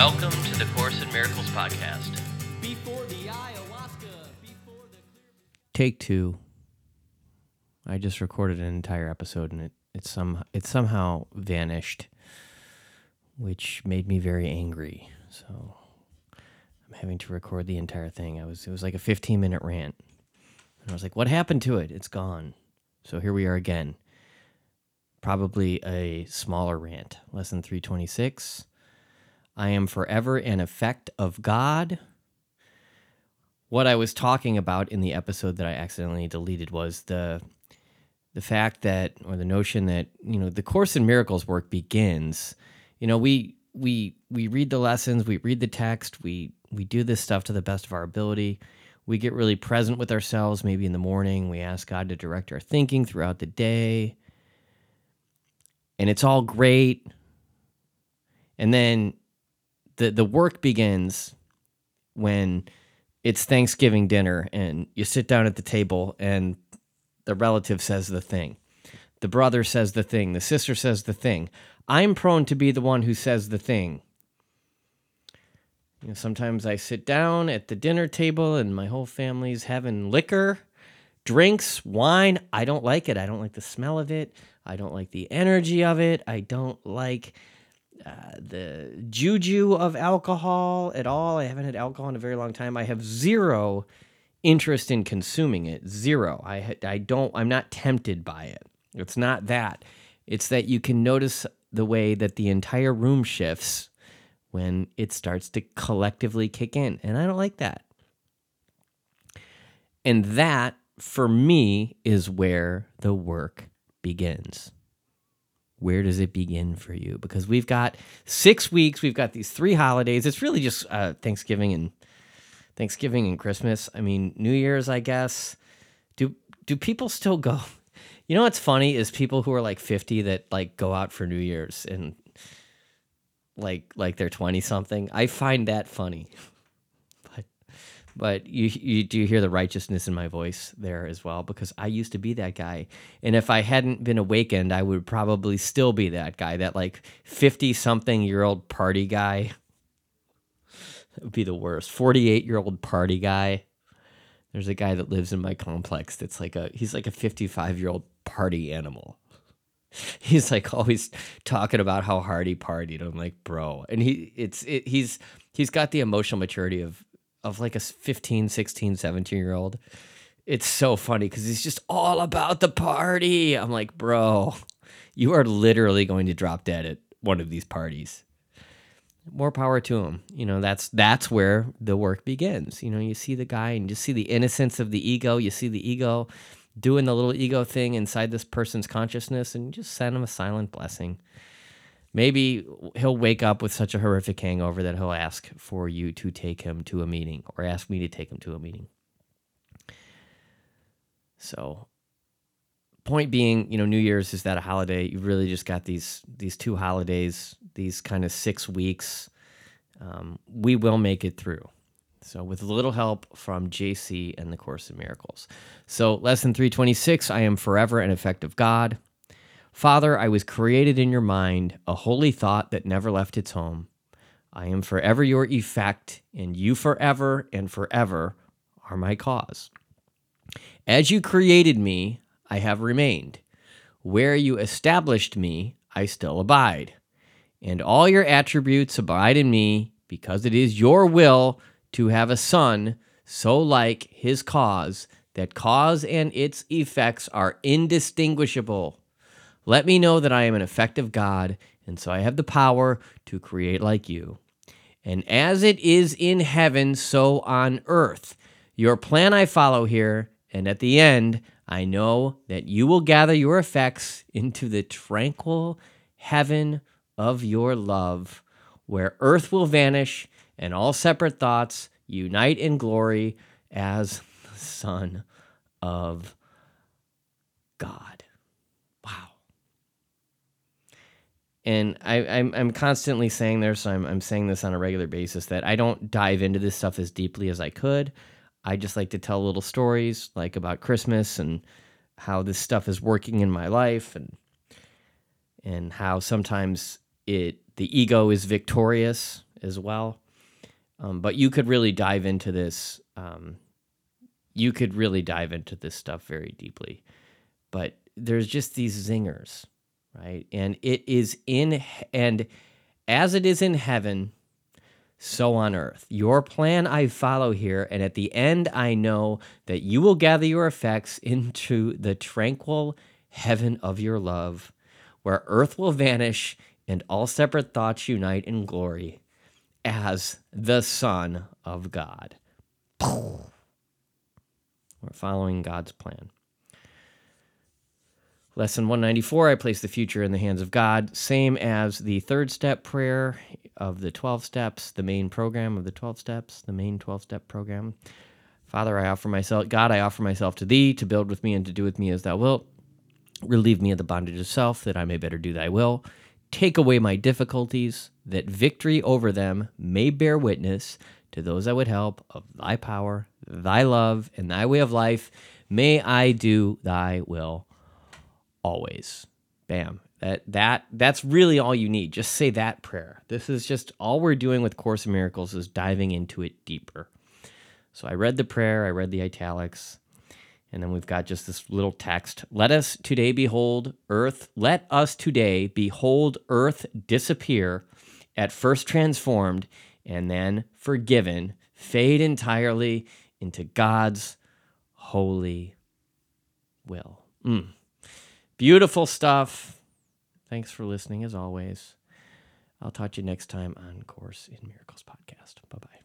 Welcome to the Course in Miracles podcast. Before the ayahuasca, before the Take two. I just recorded an entire episode and it, it some it somehow vanished, which made me very angry. So I'm having to record the entire thing. I was it was like a 15 minute rant. And I was like, what happened to it? It's gone. So here we are again. Probably a smaller rant. Lesson 326. I am forever an effect of God. What I was talking about in the episode that I accidentally deleted was the the fact that or the notion that you know the course in miracles work begins. You know we we we read the lessons we read the text we we do this stuff to the best of our ability. We get really present with ourselves maybe in the morning we ask God to direct our thinking throughout the day. And it's all great. And then the the work begins when it's Thanksgiving dinner and you sit down at the table and the relative says the thing. The brother says the thing. The sister says the thing. I'm prone to be the one who says the thing. You know, sometimes I sit down at the dinner table and my whole family's having liquor, drinks, wine. I don't like it. I don't like the smell of it. I don't like the energy of it. I don't like uh, the juju of alcohol at all. I haven't had alcohol in a very long time. I have zero interest in consuming it. Zero. I I don't. I'm not tempted by it. It's not that. It's that you can notice the way that the entire room shifts when it starts to collectively kick in, and I don't like that. And that, for me, is where the work begins where does it begin for you? Because we've got six weeks, we've got these three holidays. It's really just uh, Thanksgiving and Thanksgiving and Christmas. I mean, New Year's, I guess. Do do people still go? You know what's funny is people who are like 50 that like go out for New Year's and like like they're 20 something. I find that funny. But you you do hear the righteousness in my voice there as well because I used to be that guy. And if I hadn't been awakened, I would probably still be that guy, that like 50 something year old party guy. That would be the worst. 48 year old party guy. There's a guy that lives in my complex that's like a he's like a 55 year old party animal. He's like always talking about how hard he partied. I'm like, bro. And he it's it, he's he's got the emotional maturity of of like a 15, 16, 17 year old. It's so funny because he's just all about the party. I'm like, bro, you are literally going to drop dead at one of these parties. More power to him. You know, that's that's where the work begins. You know, you see the guy and you see the innocence of the ego. You see the ego doing the little ego thing inside this person's consciousness, and you just send him a silent blessing maybe he'll wake up with such a horrific hangover that he'll ask for you to take him to a meeting or ask me to take him to a meeting. So, point being, you know, New Year's is that a holiday? You've really just got these these two holidays, these kind of six weeks. Um, we will make it through. So, with a little help from JC and the Course in Miracles. So, lesson 326 I am forever an effect of God. Father, I was created in your mind, a holy thought that never left its home. I am forever your effect, and you forever and forever are my cause. As you created me, I have remained. Where you established me, I still abide. And all your attributes abide in me, because it is your will to have a son so like his cause that cause and its effects are indistinguishable. Let me know that I am an effective God, and so I have the power to create like you. And as it is in heaven, so on earth. Your plan I follow here, and at the end, I know that you will gather your effects into the tranquil heaven of your love, where earth will vanish and all separate thoughts unite in glory as the Son of God. And I, I'm I'm constantly saying there, so I'm I'm saying this on a regular basis that I don't dive into this stuff as deeply as I could. I just like to tell little stories, like about Christmas and how this stuff is working in my life, and and how sometimes it the ego is victorious as well. Um, but you could really dive into this. Um, you could really dive into this stuff very deeply. But there's just these zingers, right? And it is in, and as it is in heaven, so on earth. Your plan I follow here, and at the end I know that you will gather your effects into the tranquil heaven of your love, where earth will vanish and all separate thoughts unite in glory as the Son of God. We're following God's plan. Lesson 194 I place the future in the hands of God, same as the third step prayer of the 12 steps, the main program of the 12 steps, the main 12 step program. Father, I offer myself, God, I offer myself to thee to build with me and to do with me as thou wilt. Relieve me of the bondage of self, that I may better do thy will. Take away my difficulties, that victory over them may bear witness to those I would help of thy power, thy love, and thy way of life. May I do thy will always. Bam. That that that's really all you need. Just say that prayer. This is just all we're doing with Course in Miracles is diving into it deeper. So I read the prayer, I read the italics, and then we've got just this little text. Let us today behold earth, let us today behold earth disappear, at first transformed and then forgiven, fade entirely into God's holy will. Mm. Beautiful stuff. Thanks for listening as always. I'll talk to you next time on Course in Miracles podcast. Bye bye.